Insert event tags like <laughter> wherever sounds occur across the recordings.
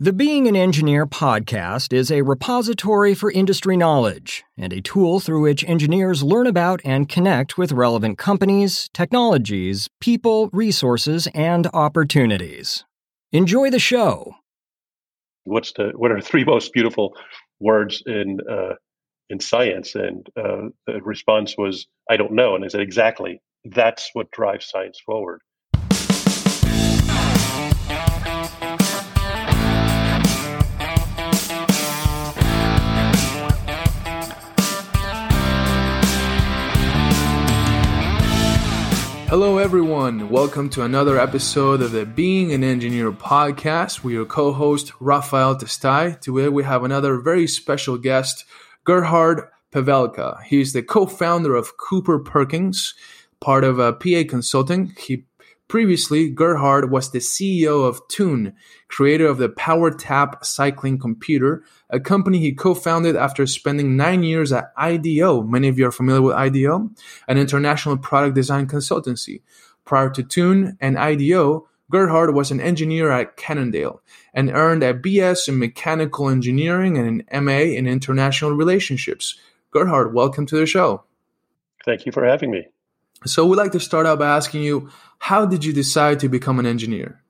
The Being an Engineer podcast is a repository for industry knowledge and a tool through which engineers learn about and connect with relevant companies, technologies, people, resources, and opportunities. Enjoy the show. What's the what are the three most beautiful words in uh, in science? And uh, the response was, "I don't know." And I said, "Exactly. That's what drives science forward." Hello, everyone. Welcome to another episode of the Being an Engineer podcast with your co host, Rafael Testai. Today, we have another very special guest, Gerhard Pawelka. He's the co founder of Cooper Perkins, part of uh, PA Consulting. He Previously, Gerhard was the CEO of Tune, creator of the PowerTap cycling computer, a company he co-founded after spending nine years at IDEO. Many of you are familiar with IDEO, an international product design consultancy. Prior to Tune and IDEO, Gerhard was an engineer at Cannondale and earned a BS in mechanical engineering and an MA in international relationships. Gerhard, welcome to the show. Thank you for having me. So we'd like to start out by asking you, how did you decide to become an engineer?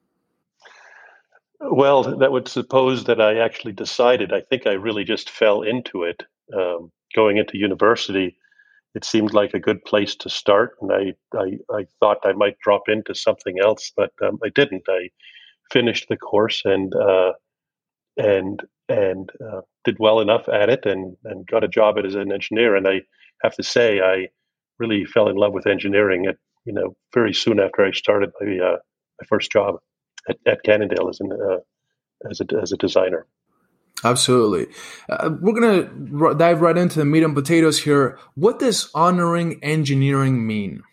Well, that would suppose that I actually decided. I think I really just fell into it. Um, going into university, it seemed like a good place to start, and I, I, I thought I might drop into something else, but um, I didn't. I finished the course and uh, and and uh, did well enough at it, and and got a job as an engineer. And I have to say, I really fell in love with engineering at you know very soon after I started my uh, my first job at, at Cannondale as an uh, as a as a designer. Absolutely. Uh, we're going to dive right into the meat and potatoes here. What does honoring engineering mean?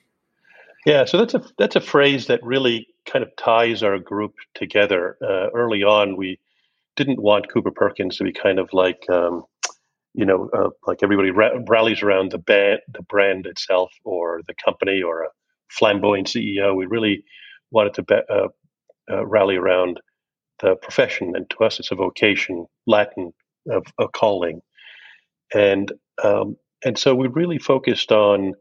Yeah, so that's a that's a phrase that really kind of ties our group together. Uh, early on, we didn't want Cooper Perkins to be kind of like um, you know, uh, like everybody ra- rallies around the band, the brand itself, or the company, or a flamboyant CEO. We really wanted to be, uh, uh, rally around the profession, and to us, it's a vocation, Latin of a calling, and um, and so we really focused on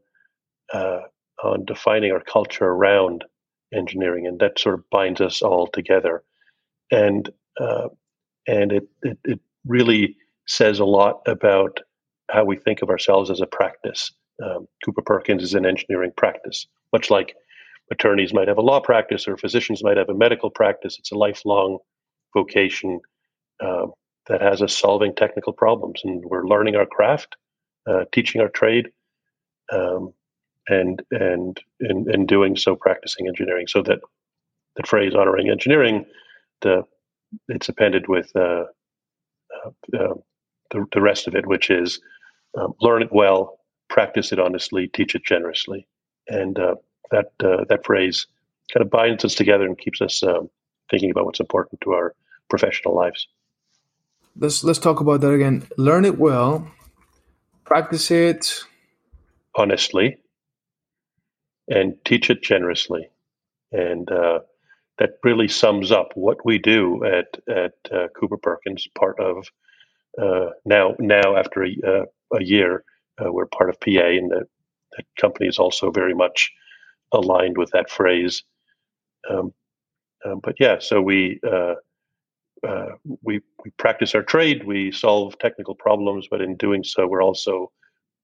uh, on defining our culture around engineering, and that sort of binds us all together, and uh, and it, it, it really says a lot about how we think of ourselves as a practice. Um, Cooper Perkins is an engineering practice, much like attorneys might have a law practice or physicians might have a medical practice. It's a lifelong vocation uh, that has us solving technical problems, and we're learning our craft, uh, teaching our trade, um, and and in, in doing so, practicing engineering. So that the phrase "honoring engineering," the it's appended with uh, uh, uh the, the rest of it, which is um, learn it well, practice it honestly, teach it generously, and uh, that uh, that phrase kind of binds us together and keeps us um, thinking about what's important to our professional lives. Let's let's talk about that again. Learn it well, practice it honestly, and teach it generously, and uh, that really sums up what we do at at uh, Cooper Perkins. Part of now now after a, uh, a year, uh, we're part of PA, and the, the, company is also very much aligned with that phrase. Um, um, but yeah, so we uh, uh, we we practice our trade, we solve technical problems, but in doing so, we're also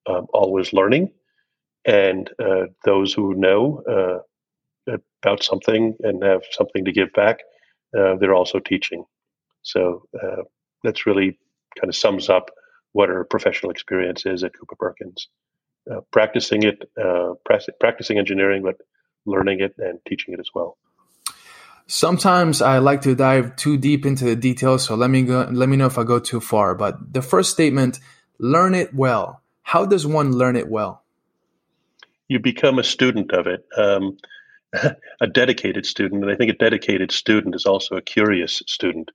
um, always learning. And uh, those who know about something and have something to give back, they're also teaching. So that's really kind of sums up what our professional experience is at Cooper Perkins. Uh, practicing it, uh, practicing engineering, but learning it and teaching it as well. Sometimes I like to dive too deep into the details, so let me go, let me know if I go too far. But the first statement, learn it well. How does one learn it well? You become a student of it, um, <laughs> a dedicated student, and I think a dedicated student is also a curious student.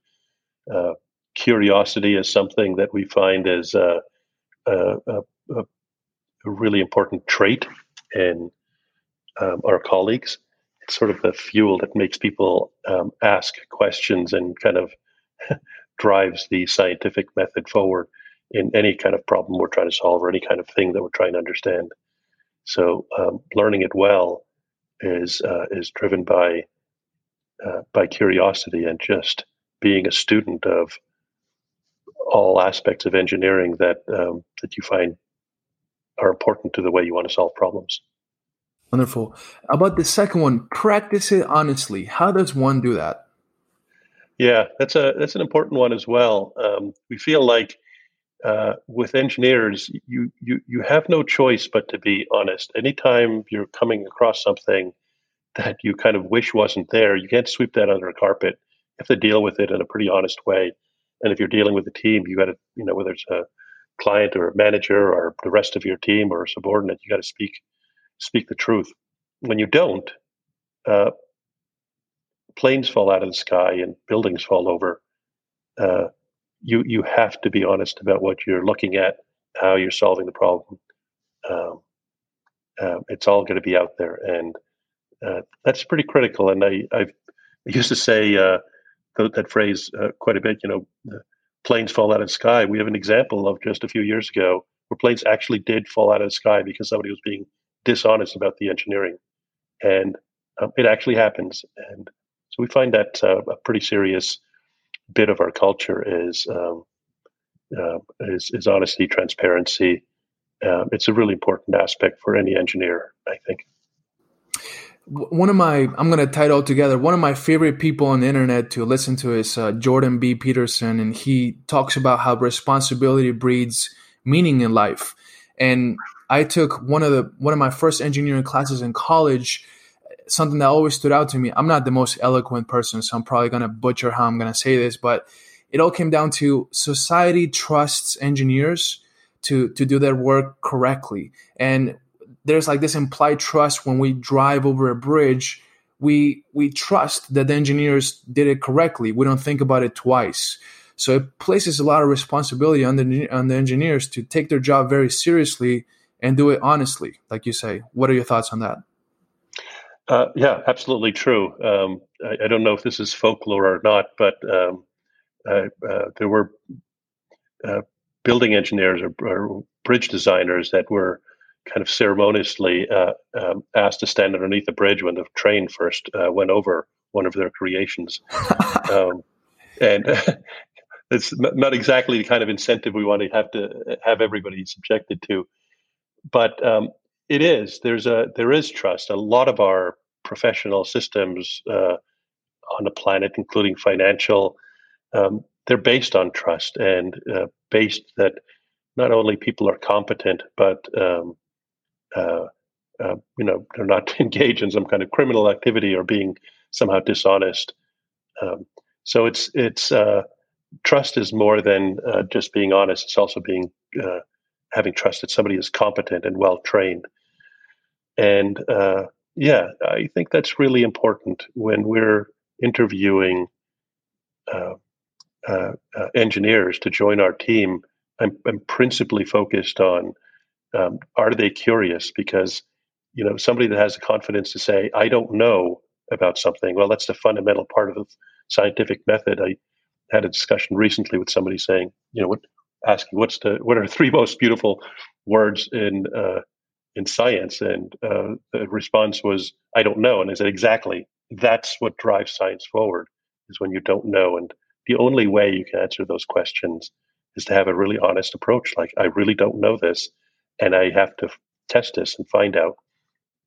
Uh, curiosity is something that we find as a, a, a, a really important trait in um, our colleagues. It's sort of the fuel that makes people um, ask questions and kind of <laughs> drives the scientific method forward in any kind of problem we're trying to solve or any kind of thing that we're trying to understand. So um, learning it well is uh, is driven by uh, by curiosity and just being a student of all aspects of engineering that um, that you find are important to the way you want to solve problems. Wonderful. About the second one, practice it honestly. How does one do that? Yeah, that's a that's an important one as well. Um, we feel like uh, with engineers, you you you have no choice but to be honest. Anytime you're coming across something that you kind of wish wasn't there, you can't sweep that under a carpet. You have to deal with it in a pretty honest way. And if you're dealing with a team, you got to you know whether it's a client or a manager or the rest of your team or a subordinate, you got to speak speak the truth. When you don't, uh, planes fall out of the sky and buildings fall over. Uh, you you have to be honest about what you're looking at, how you're solving the problem. Um, uh, it's all going to be out there, and uh, that's pretty critical. And I I've, i used to say uh, th- that phrase uh, quite a bit. You know, planes fall out of the sky. We have an example of just a few years ago where planes actually did fall out of the sky because somebody was being dishonest about the engineering, and um, it actually happens. And so we find that uh, a pretty serious bit of our culture is um, uh, is, is, honesty, transparency. Um, it's a really important aspect for any engineer, I think. One of my, I'm going to tie it all together. One of my favorite people on the internet to listen to is uh, Jordan B. Peterson, and he talks about how responsibility breeds meaning in life. And I took one of the one of my first engineering classes in college something that always stood out to me. I'm not the most eloquent person, so I'm probably going to butcher how I'm going to say this, but it all came down to society trusts engineers to to do their work correctly. And there's like this implied trust when we drive over a bridge. We we trust that the engineers did it correctly. We don't think about it twice. So it places a lot of responsibility on the on the engineers to take their job very seriously and do it honestly, like you say. What are your thoughts on that? Uh, yeah, absolutely true. Um, I, I, don't know if this is folklore or not, but um, uh, there were uh, building engineers or, or, bridge designers that were kind of ceremoniously uh, um, asked to stand underneath the bridge when the train first uh, went over one of their creations. <laughs> Um, and <laughs> it's not exactly the kind of incentive we want to have to have everybody subjected to. But um, it is. There's a there is trust. A lot of our professional systems uh, on the planet, including financial, um, they're based on trust and uh, based that not only people are competent, but um, uh, uh you know they're not <laughs> engaged in some kind of criminal activity or being somehow dishonest. Um, so it's it's uh, trust is more than uh, just being honest. It's also being having trust that somebody is competent and well trained. And uh, yeah, I think that's really important when we're interviewing uh, uh, uh, engineers to join our team. I'm, I'm principally focused on um, are they curious? Because you know somebody that has the confidence to say I don't know about something. Well, that's the fundamental part of the scientific method. I had a discussion recently with somebody saying, you know, what asking what's the what are the <laughs> three most beautiful words in uh, in science? And uh, the response was, I don't know. And I said, exactly. That's what drives science forward is when you don't know. And the only way you can answer those questions is to have a really honest approach. Like, I really don't know this, and I have to test this and find out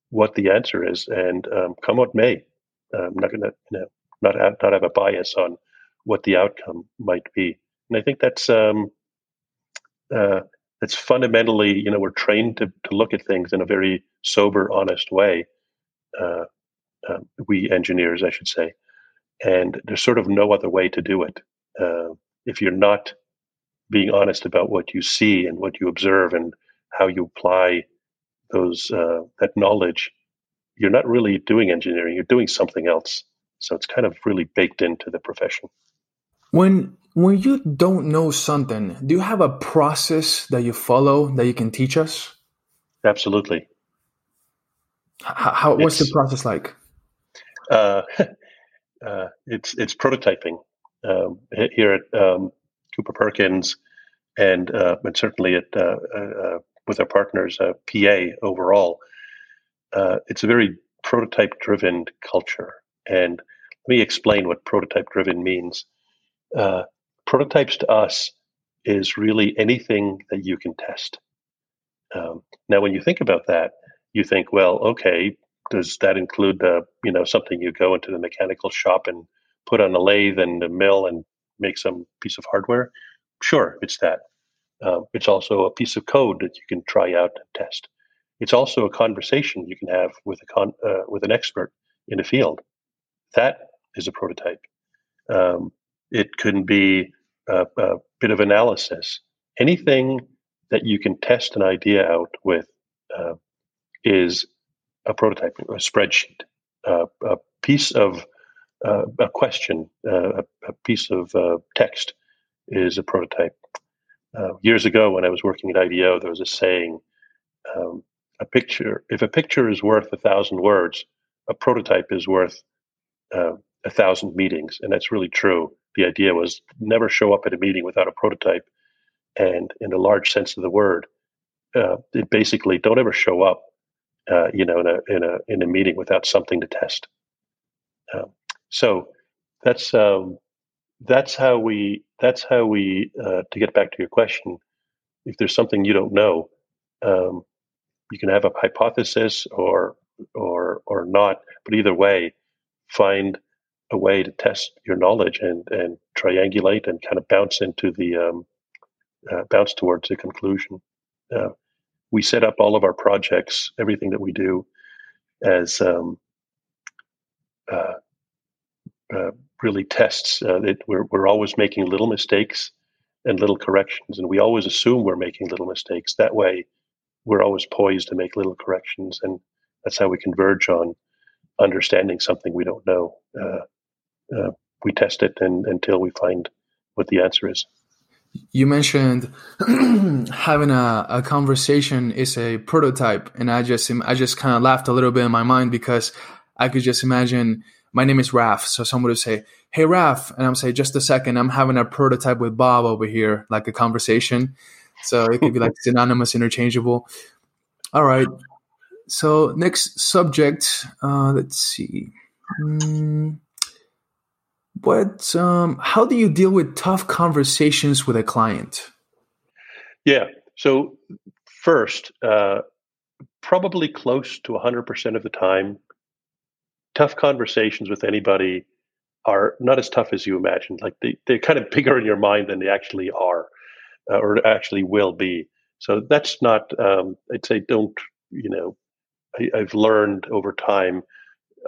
what the answer is. And um, come what may, I'm not going to you know, not have, not have a bias on what the outcome might be. And I think that's um, uh, it's fundamentally, you know, we're trained to, to look at things in a very sober, honest way. Uh, uh, we engineers, I should say, and there's sort of no other way to do it. Uh, if you're not being honest about what you see and what you observe and how you apply those uh, that knowledge, you're not really doing engineering. You're doing something else. So it's kind of really baked into the profession. When when you don't know something, do you have a process that you follow that you can teach us? Absolutely. How, how what's the process like? Uh, <laughs> uh, it's it's prototyping. um, here at um, Cooper Perkins, and uh, and certainly at uh, uh, with our partners, uh, PA overall. Uh, it's a very prototype-driven culture, and let me explain what prototype-driven means. Uh, prototypes to us is really anything that you can test. Um, now, when you think about that, you think, well, okay, does that include the you know something you go into the mechanical shop and put on a lathe and a mill and make some piece of hardware? Sure, it's that. Um, it's also a piece of code that you can try out and test. It's also a conversation you can have with a con- uh, with an expert in a field. That is a prototype. Um, it can be a, a bit of analysis. Anything that you can test an idea out with uh, is a prototype, a spreadsheet, uh, a piece of uh, a question, uh, a, a, piece of uh, text is a prototype. Uh, years ago, when I was working at IDEO, there was a saying: um, "A picture, if a picture is worth a thousand words, a prototype is worth uh, a thousand meetings," and that's really true. The idea was never show up at a meeting without a prototype, and in a large sense of the word, it basically don't ever show up uh, you know, in a in a in a meeting without something to test. Um, so that's um, that's how we that's how we uh, to get back to your question. If there's something you don't know, um, you can have a hypothesis or or or not, but either way, find a way to test your knowledge and and triangulate and kind of bounce into the um, uh, bounce towards a conclusion. Uh, we set up all of our projects, everything that we do, as um, uh, uh, really tests. Uh, it, we're we're always making little mistakes and little corrections, and we always assume we're making little mistakes. That way, we're always poised to make little corrections, and that's how we converge on understanding something we don't know. Uh, uh, we test it and, until we find what the answer is you mentioned <clears throat> having a, a conversation is a prototype and i just i just kind of laughed a little bit in my mind because i could just imagine my name is raf. So someone would say hey raf and i'm say just a second i'm having a prototype with bob over here like a conversation. So it could be like <laughs> synonymous interchangeable. All right. So next subject uh, let's see. Mm, what um, how do you deal with tough conversations with a client? Yeah. So first uh, probably close to 100% of the time tough conversations with anybody are not as tough as you imagine like they, they're kind of bigger in your mind than they actually are uh, or actually will be so that's not um, i'd say don't you know I, have learned over time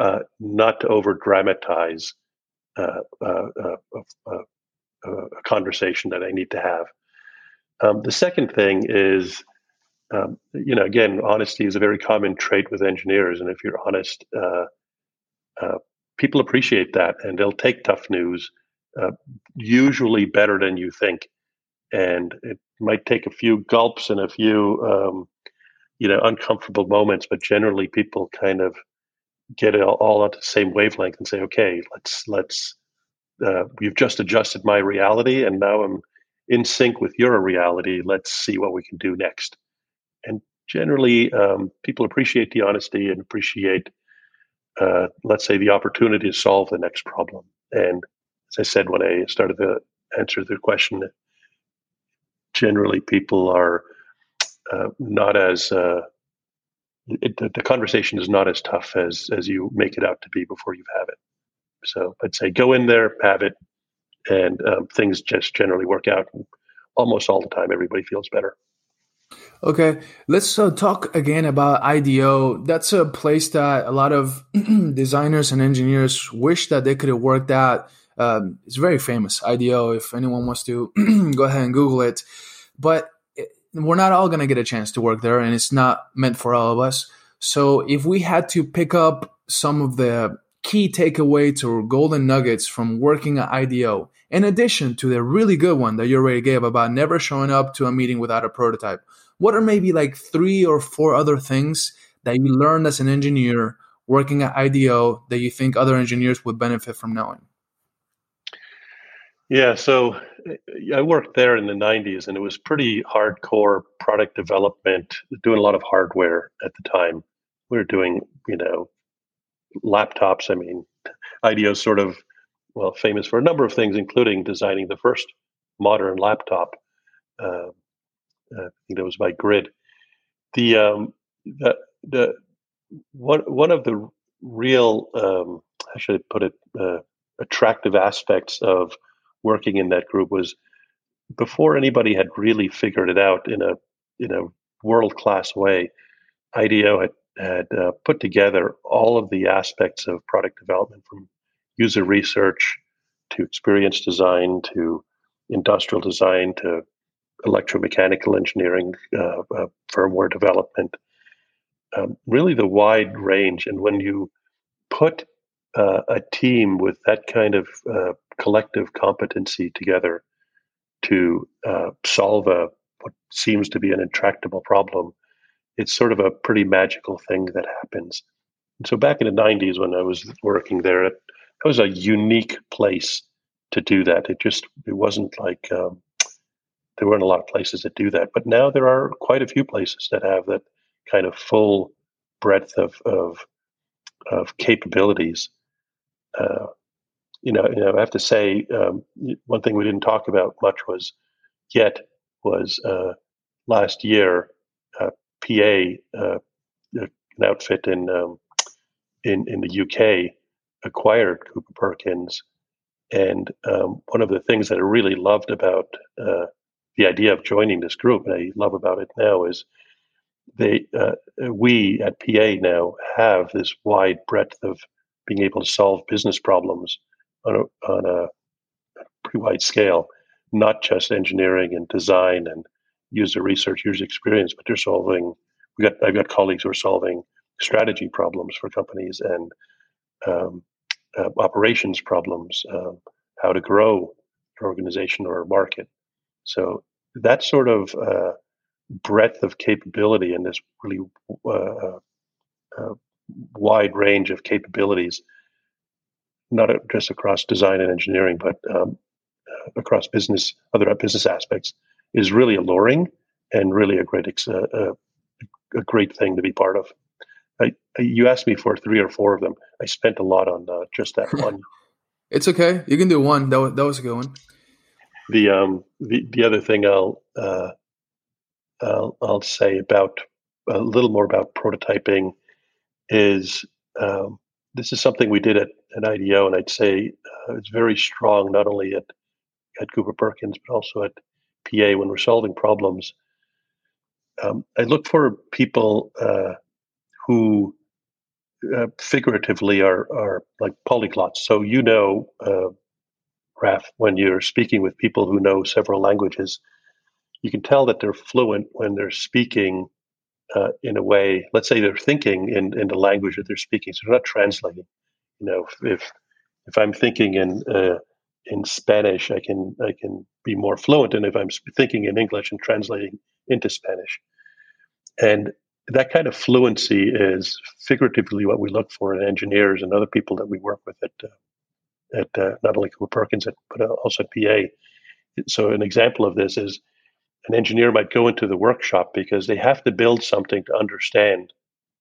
uh, not to over dramatize uh, uh, uh, a conversation that I need to have. Um, the second thing is, um, you know, again, honesty is a very common trait with engineers, and if you're honest, people appreciate that, and they'll take tough news usually better than you think and it might take a few gulps and a few um, you know uncomfortable moments but generally people kind of get it all, all the same wavelength and say, okay, let's let's uh, we've just adjusted my reality, and now I'm in sync with your reality. Let's see what we can do next. And generally, um, people appreciate the honesty and appreciate, uh, let's say, the opportunity to solve the next problem. And as I said when I started to answer the question, generally people are uh, not as uh, it, the, the, conversation is not as tough as as you make it out to be before you have it. So I'd say go in there, have it, and um, things just generally work out. Almost all the time, everybody feels better. Okay, let's uh, talk again about IDEO. That's a place that a lot of <clears throat> designers and engineers wish that they could have worked at. Um, it's very famous, IDEO. If anyone wants to <clears throat> go ahead and Google it, but we're not all going to get a chance to work there and it's not meant for all of us. So if we had to pick up some of the key takeaways or golden nuggets from working at IDEO, in addition to the really good one that you already gave about never showing up to a meeting without a prototype, what are maybe like three or four other things that you learned as an engineer working at IDEO that you think other engineers would benefit from knowing? Yeah, so I worked there in the 90s and it was pretty hardcore product development, doing a lot of hardware at the time. We were doing, you know, laptops. I mean, IDEO sort of, well, famous for a number of things, including designing the first modern laptop. Uh, I think that was by Grid. The, um, the, the one, one of the real, um, how should I put it, uh, attractive aspects of working in that group was before anybody had really figured it out in a in a world class way. IDEO had had uh, put together all of the aspects of product development from user research to experience design to industrial design to electromechanical engineering, uh, uh, firmware development, um, really the wide range. And when you put uh, a team with that kind of uh, collective competency together to uh, solve a what seems to be an intractable problem, it's sort of a pretty magical thing that happens. And so back in the 90s when I was working there, it, it was a unique place to do that. It just it wasn't like um, there weren't a lot of places that do that, but now there are quite a few places that have that kind of full breadth of of, of capabilities. Uh, you know, you know, I have to say um, one thing we didn't talk about much was yet was uh, last year uh, PA, uh, an outfit in um, in in the UK, acquired Cooper Perkins, and um, one of the things that I really loved about uh, the idea of joining this group, and I love about it now, is they uh, we at PA now have this wide breadth of being able to solve business problems on a, on a pretty wide scale, not just engineering and design and user research, user experience, but they're solving. We got I've got colleagues who are solving strategy problems for companies and um, uh, operations problems, uh, how to grow your organization or a market. So that sort of uh, breadth of capability and this really uh, uh, wide range of capabilities not just across design and engineering, but um, uh, across business, other business aspects, is really alluring and really a great uh, uh, a great thing to be part of. I, you asked me for three or four of them. I spent a lot on uh, just that <laughs> one. it's okay. You can do one. That was, that was a good one. The um the, the other thing I'll uh, I'll, I'll say about a little more about prototyping is um, this is something we did at, at IDEO, and I'd say uh, it's very strong not only at at Cooper Perkins but also at PA when we're solving problems. Um, I look for people uh, who uh, figuratively are are like polyglots. So you know, uh, Raf, when you're speaking with people who know several languages, you can tell that they're fluent when they're speaking uh, in a way, let's say they're thinking in, in the language that they're speaking, so they're not translating. You know, if if I'm thinking in uh, in Spanish, I can I can be more fluent than if I'm thinking in English and translating into Spanish. And that kind of fluency is figuratively what we look for in engineers and other people that we work with at uh, at uh, not only Cooper Perkins but also at PA. So an example of this is an engineer might go into the workshop because they have to build something to understand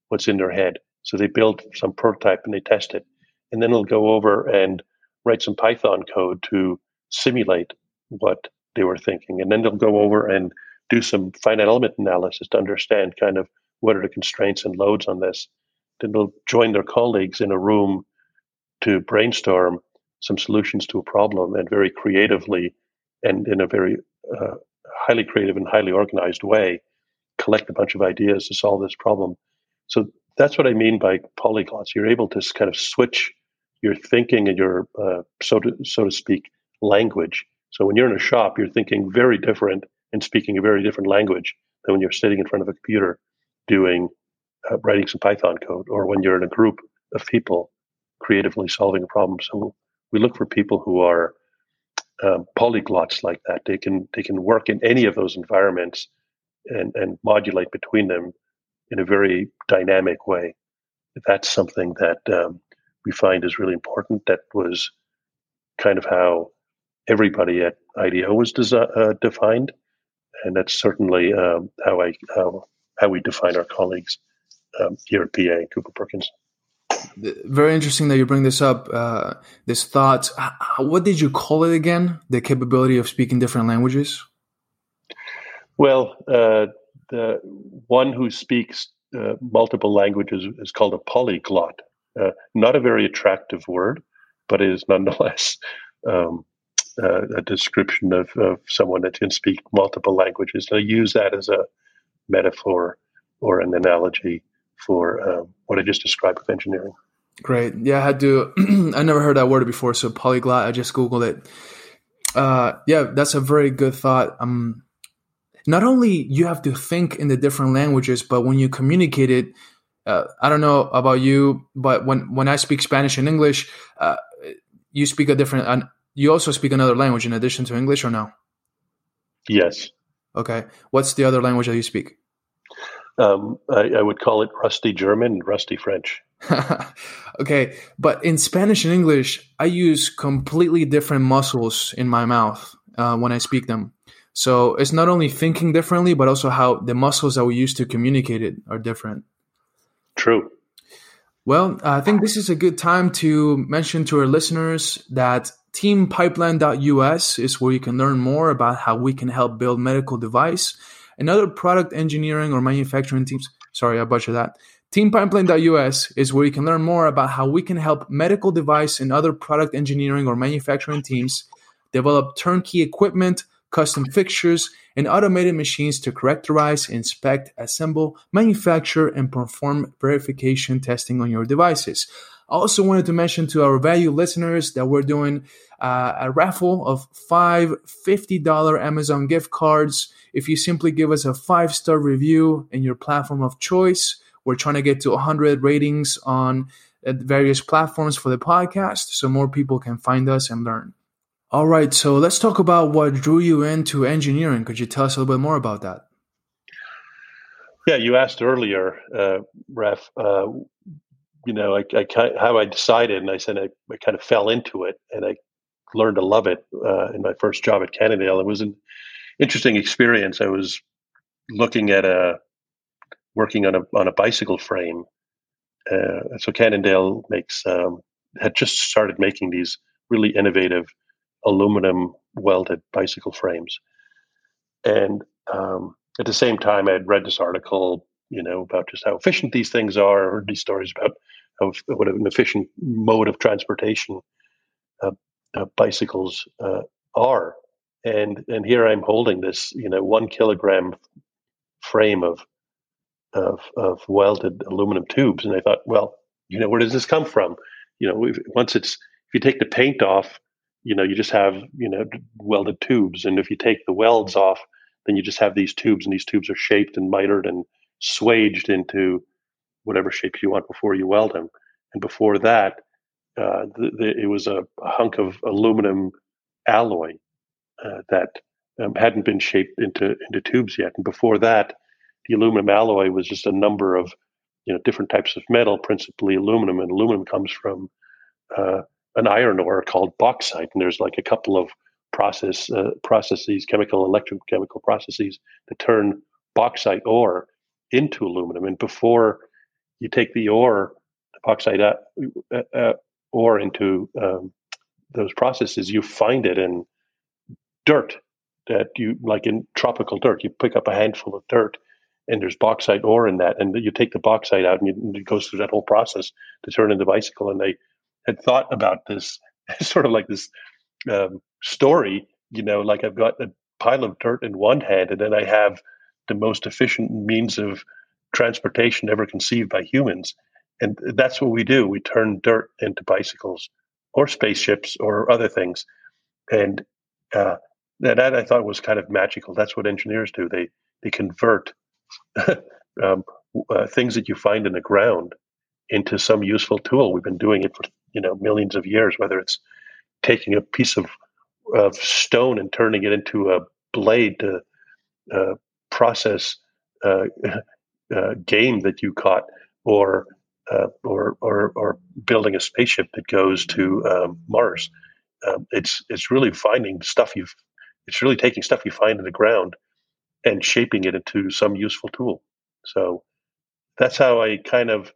what's in their head. So they build some prototype and they test it. And then they'll go over and write some Python code to simulate what they were thinking. And then they'll go over and do some finite element analysis to understand kind of what are the constraints and loads on this. Then they'll join their colleagues in a room to brainstorm some solutions to a problem and very creatively and in a very uh, highly creative and highly organized way collect a bunch of ideas to solve this problem. So that's what I mean by polyglots. You're able to kind of switch your thinking and your, uh, so to so to speak, language. So when you're in a shop, you're thinking very different and speaking a very different language than when you're sitting in front of a computer doing uh, writing some Python code, or when you're in a group of people creatively solving a problem. So we look for people who are um, polyglots like that. They can they can work in any of those environments and and modulate between them in a very dynamic way. That's something that um, we find is really important. That was kind of how everybody at IDEO was desi- uh, defined, and that's certainly um, how I how, how we define our colleagues um, here at PA Cooper Perkins. Very interesting that you bring this up. Uh, this thought. What did you call it again? The capability of speaking different languages. Well, uh, the one who speaks uh, multiple languages is called a polyglot. Uh, not a very attractive word, but it is nonetheless <laughs> um, uh, a description of, of, someone that can speak multiple languages. I use that as a metaphor or an analogy for um, what I just described with engineering. Great. Yeah, I had to. <clears throat> I never heard that word before. So polyglot. I just googled it. Uh, yeah, that's a very good thought. Um, not only you have to think in the different languages, but when you communicate it, uh, I don't know about you, but when when I speak Spanish and English, uh, you speak a different. Uh, you also speak another language in addition to English, or no? Yes. Okay. What's the other language that you speak? Um, I, I, would call it rusty German and rusty French. <laughs> okay, but in Spanish and English, I use completely different muscles in my mouth uh, when I speak them. So it's not only thinking differently, but also how the muscles that we use to communicate it are different. True. Well, I think this is a good time to mention to our listeners that teampipeline.us is where you can learn more about how we can help build medical device and other product engineering or manufacturing teams. Sorry, I butchered that. Teampipeline.us is where you can learn more about how we can help medical device and other product engineering or manufacturing teams develop turnkey equipment custom fixtures, and automated machines to characterize, inspect, assemble, manufacture, and perform verification testing on your devices. I also wanted to mention to our value listeners that we're doing uh, a raffle of five $50 Amazon gift cards. If you simply give us a five star review in your platform of choice, we're trying to get to 100 ratings on uh, various platforms for the podcast so more people can find us and learn. All right, so let's talk about what drew you into engineering. Could you tell us a little bit more about that? Yeah, you asked earlier, uh, Ref. Uh, you know, I, I, how I decided, and I said I, I, kind of fell into it, and I learned to love it uh, in my first job at Cannondale. It was an interesting experience. I was looking at a working on a on a bicycle frame. Uh, so Cannondale makes um, had just started making these really innovative aluminum welded bicycle frames. And um, at the same time, I had read this article, you know, about just how efficient these things are, heard these stories about how what an efficient mode of transportation uh, uh, bicycles uh, are. And and here I'm holding this, you know, one kilogram frame of of, of welded aluminum tubes, and I thought, well, you know, where does this come from? You know, once it's if you take the paint off you know you just have you know welded tubes and if you take the welds off then you just have these tubes and these tubes are shaped and mitered and swaged into whatever shapes you want before you weld them and before that uh, the, the, it was a, a, hunk of aluminum alloy uh, that um, hadn't been shaped into into tubes yet. And before that the aluminum alloy was just a number of you know different types of metal principally aluminum. And aluminum comes from uh, an iron ore called bauxite, and there's like a couple of process uh, processes, chemical, electrochemical processes that turn bauxite ore into aluminum. And before you take the ore, the bauxite uh, uh, ore into um, those processes, you find it in dirt that you like in tropical dirt. You pick up a handful of dirt and there's bauxite ore in that, and you take the bauxite out, and you, it goes through that whole process to turn into bicycle. And they had thought about this <laughs> sort of like this um, story, you know, like I've got a pile of dirt in one hand, and then I have the most efficient means of transportation ever conceived by humans. And that's what we do. We turn dirt into bicycles or spaceships or other things. And uh, that, that I thought was kind of magical. That's what engineers do. They they convert <laughs> um, uh, things that you find in the ground into some useful tool. We've been doing it for you know millions of years. Whether it's taking a piece of of stone and turning it into a blade to uh, process uh, <laughs> uh, game that you caught, or uh, or, or or building a spaceship that goes to um, Mars. Um, it's it's really finding stuff you've. It's really taking stuff you find in the ground and shaping it into some useful tool. So that's how I kind of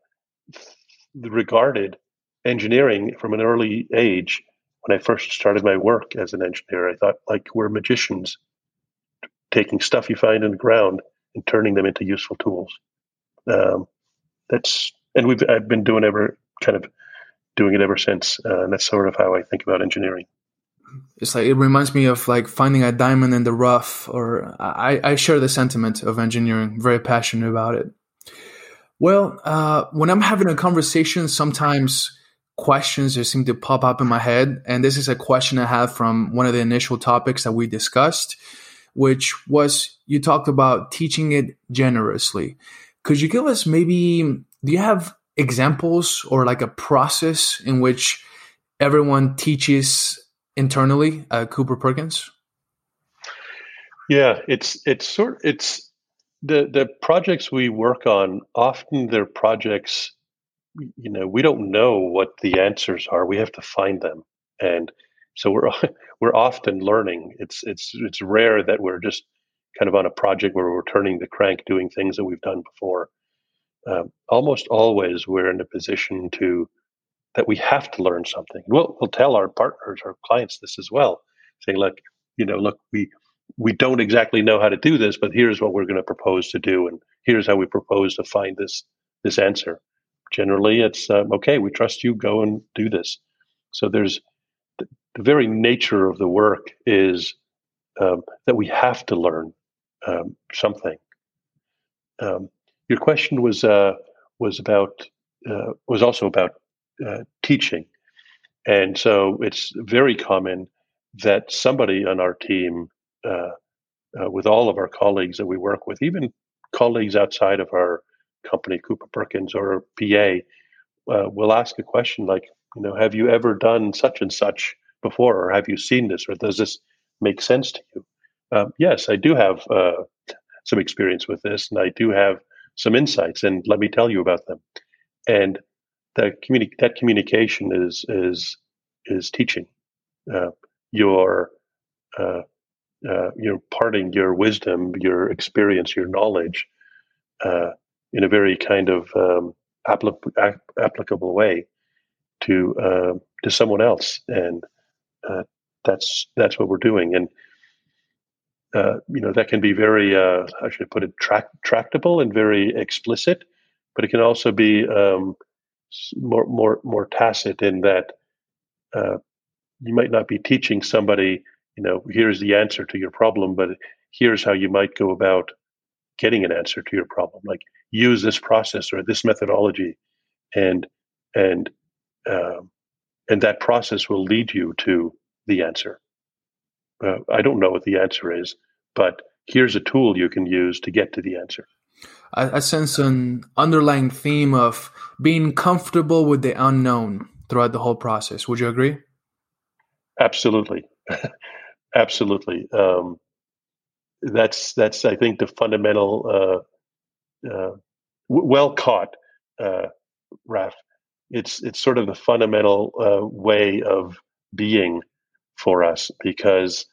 regarded engineering from an early age. When I first started my work as an engineer, I thought like we're magicians, taking stuff you find in the ground and turning them into useful tools. Um, that's and we've I've been doing ever kind of doing it ever since, uh, and that's sort of how I think about engineering. It's like it reminds me of like finding a diamond in the rough, or I, I share the sentiment of engineering. Very passionate about it. Well, uh, when I'm having a conversation, sometimes questions just seem to pop up in my head, and this is a question I have from one of the initial topics that we discussed, which was you talked about teaching it generously. Could you give us maybe? Do you have examples or like a process in which everyone teaches internally Cooper Perkins? Yeah, it's it's sort it's the the projects we work on. Often they're projects, you know, we don't know what the answers are. We have to find them, and so we're <laughs> we're often learning. It's it's it's rare that we're just kind of on a project where we're turning the crank, doing things that we've done before um, almost always we're in a position to that we have to learn something. We'll, we'll tell our partners, our clients this as well, saying, look, you know, look, we we don't exactly know how to do this, but here's what we're going to propose to do, and here's how we propose to find this this answer. Generally, it's um, okay. We trust you. Go and do this. So there's the, very nature of the work is um, that we have to learn um, something. Um, your question was uh, was about uh, was also about uh, teaching, and so it's very common that somebody on our team, uh, uh, with all of our colleagues that we work with, even colleagues outside of our company, Cooper Perkins or PA, uh, will ask a question like, you know, have you ever done such and such before, or have you seen this, or does this make sense to you? Um, yes, I do have some experience with this, and I do have some insights and let me tell you about them. And that communi- that communication is is is teaching. Uh, your uh, uh, you're parting your wisdom, your experience, your knowledge uh, in a very kind of um, apl- applicable way to uh, to someone else, and uh, that's that's what we're doing. And uh, you know that can be very uh, should put it tra- tractable and very explicit, but it can also be um, more more more tacit in that uh, you might not be teaching somebody you know here's the answer to your problem, but here's how you might go about getting an answer to your problem. Like use this process or this methodology, and and um, and that process will lead you to the answer. Uh, I don't know what the answer is, but here's a tool you can use to get to the answer. I, I sense an underlying theme of being comfortable with the unknown throughout the whole process. Would you agree? Absolutely, <laughs> absolutely. Um, that's that's I think the fundamental. Uh, uh, w- well caught, uh, Raf. It's it's sort of the fundamental uh, way of being for us because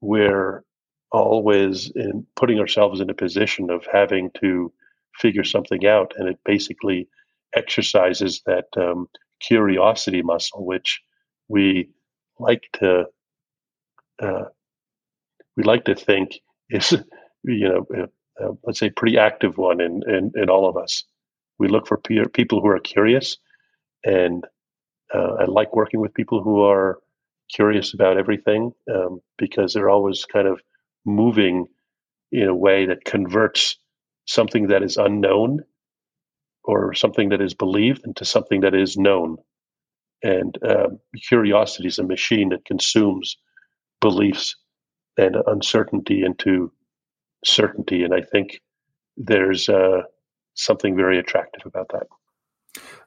we're always in putting ourselves in a position of having to figure something out, and it basically exercises that um, curiosity muscle, which we like to uh, we like to think is you know uh, let's say pretty active one in, in, in all of us. We look for peer, people who are curious, and uh, I like working with people who are curious about everything um, because they're always kind of moving in a way that converts something that is unknown or something that is believed into something that is known. And um, curiosity is a machine that consumes beliefs and uncertainty into certainty. And I think there's uh, something very attractive about that.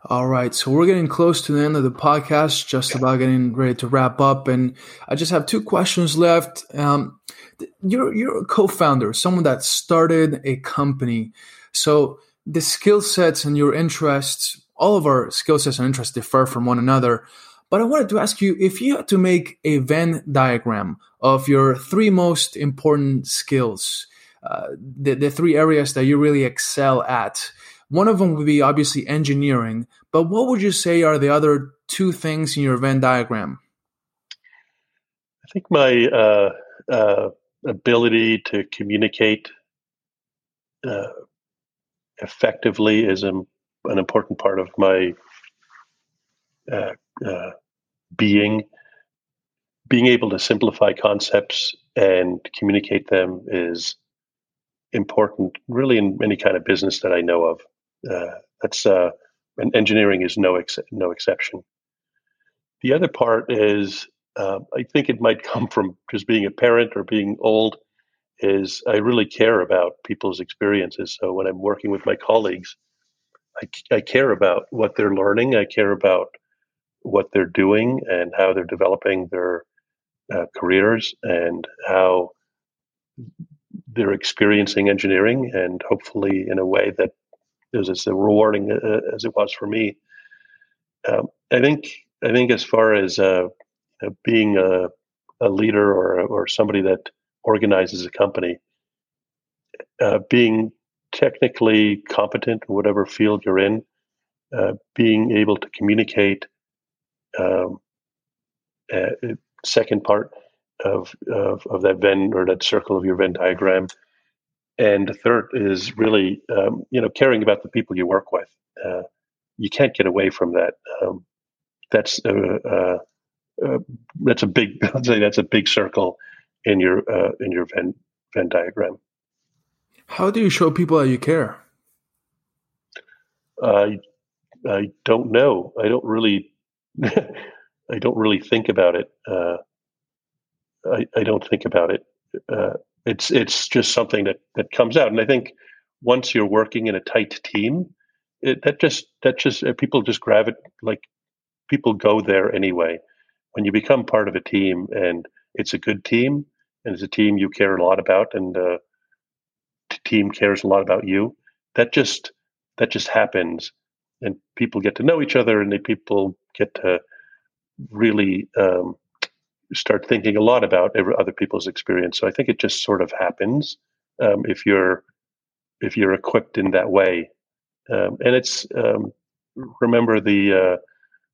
All right, so we're getting close to the end of the podcast, just about getting ready to wrap up, and I just have two questions left. Um, you're you're a co-founder, someone that started a company, so the skill sets and your interests, all of our skill sets and interests differ from one another. But I wanted to ask you if you had to make a Venn diagram of your three most important skills, uh, the, the three areas that you really excel at. One of them would be obviously engineering, but what would you say are the other two things in your Venn diagram? I think my uh, uh, ability to communicate uh, effectively is an important part of my uh, uh, being. Being able to simplify concepts and communicate them is important, really, in any kind of business that I know of. Uh, that's uh, and engineering is no ex- no exception. The other part is uh, I think it might <laughs> come from just being a parent or being old. Is I really care about people's experiences. So when I'm working with my colleagues, I, I care about what they're learning. I care about what they're doing and how they're developing their uh, careers and how they're experiencing engineering, and hopefully in a way that is as rewarding uh, as it was for me. Um, I think I think as far as uh, being a, a, leader or or somebody that organizes a company, uh, being technically competent in whatever field you're in, uh, being able to communicate. Um, uh, second part of, of, of that Venn or that circle of your Venn diagram and the third is really, um, you know, caring about the people you work with. Uh, you can't get away from that. Um, that's uh, uh, uh that's a big. <laughs> I'd say that's a big circle in your uh, in your Venn Venn diagram. How do you show people that you care? I I don't know. I don't really. <laughs> I don't really think about it. Uh, I, I don't think about it. It's it's just something that that comes out, and I think once you're working in a tight team, it, that just that just uh, people just gravitate like people go there anyway. When you become part of a team and it's a good team and it's a team you care a lot about and uh, the team cares a lot about you, that just that just happens and people get to know each other and people get to really um, start thinking a lot about other people's experience. So I think it just sort of happens um, if you're if you're equipped in that way. Um, and it's um, remember the uh,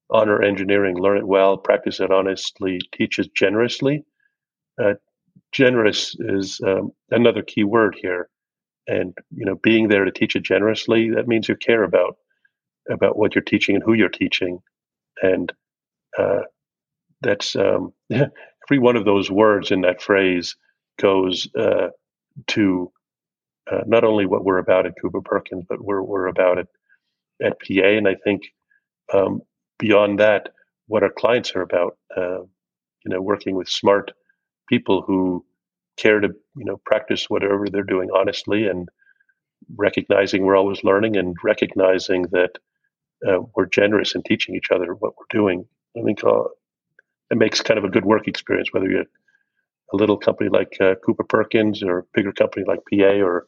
honor engineering, learn it well, practice it honestly, teach it generously. Uh, generous is um, another key word here, and you know, being there to teach it generously that means you care about about what you're teaching and who you're teaching, and uh, that's um, <laughs> every one of those words in that phrase goes uh, to uh, not only what we're about at Cooper Perkins, but we're we're about it at PA, and I think um, beyond that, what our clients are about. Uh, you know, working with smart people who care to you know practice whatever they're doing honestly and recognizing we're always learning and recognizing that uh, we're generous in teaching each other what we're doing. I think uh, it makes kind of a good work experience, whether you're a little company like uh, Cooper Perkins or a bigger company like PA or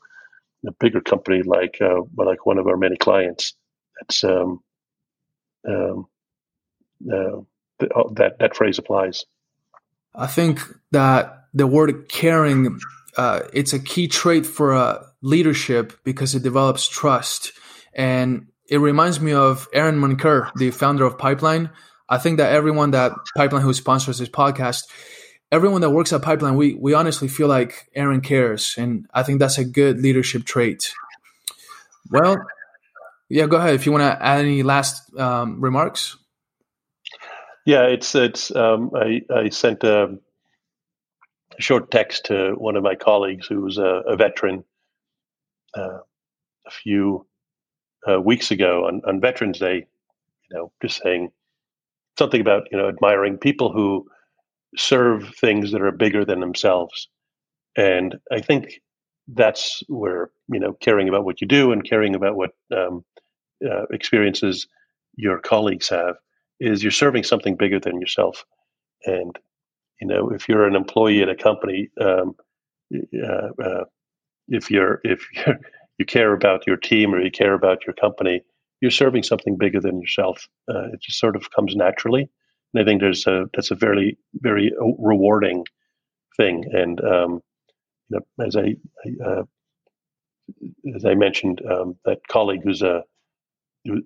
a bigger company like uh, like one of our many clients. That's um, um, uh, oh, that that phrase applies. I think that the word caring uh, it's a key trait for uh, leadership because it develops trust, and it reminds me of Aaron Moncur, the founder of Pipeline. I think that everyone that Pipeline who sponsors this podcast, everyone that works at Pipeline, we we honestly feel like Aaron cares, and I think that's a good leadership trait. Well, yeah, go ahead if you want to add any last um, remarks. Yeah, it's it's. Um, I I sent a, short text to one of my colleagues who's a, a veteran uh, a few uh, weeks ago on, on Veterans Day. You know, just saying something about you know admiring people who serve things that are bigger than themselves. And i think that's where you know caring about what you do and caring about what um, uh, experiences your colleagues have is you're serving something bigger than yourself. And you know if you're an employee at a company um, uh, uh, if you're if you're, <laughs> you care about your team or you care about your company you're serving something bigger than yourself. Uh, it just sort of comes naturally, And I think there's a that's a very very rewarding thing. And um, you know, as I, I uh, as I mentioned, um, that colleague who's a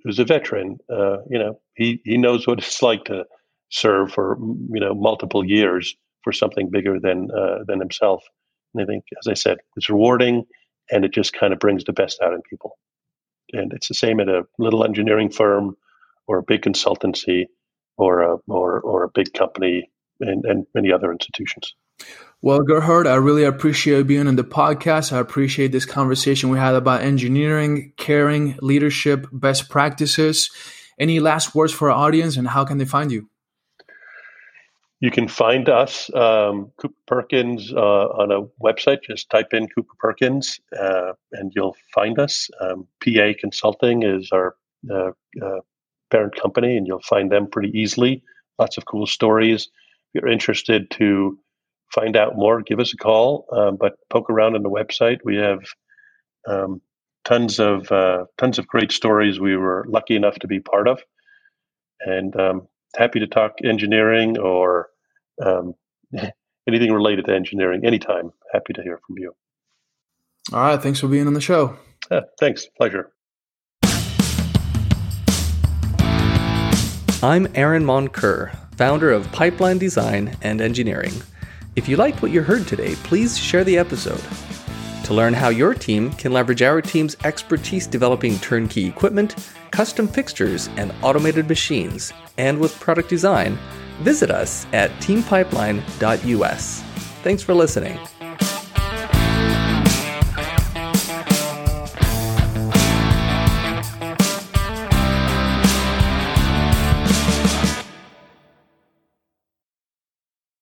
who's a veteran, uh, you know, he he knows what it's like to serve for you know multiple years for something bigger than uh, than himself. And I think, as I said, it's rewarding, and it just kind of brings the best out in people. And it's the same at a little engineering firm, or a big consultancy, or a or or a big company, and, and many other institutions. Well, Gerhard, I really appreciate being on the podcast. I appreciate this conversation we had about engineering, caring, leadership, best practices. Any last words for our audience and how can they find you? You can find us, um, Cooper Perkins, uh, on a website. Just type in Cooper Perkins uh, and you'll find us. Um, PA Consulting is our uh, uh, parent company, and you'll find them pretty easily. Lots of cool stories. If you're interested to find out more, give us a call. Um, but poke around on the website. We have um, tons of uh, tons of great stories we were lucky enough to be part of, and um, happy to talk engineering or um, <laughs> anything related to engineering anytime. Happy to hear from you. All right, thanks for being on the show. Yeah, thanks, pleasure. I'm Aaron Moncur, founder of Pipeline Design and Engineering. If you liked what you heard today, please share the episode. To learn how your team can leverage our team's expertise developing turnkey equipment, custom fixtures, and automated machines, and with product design, visit us at teampipeline.us. Thanks for listening.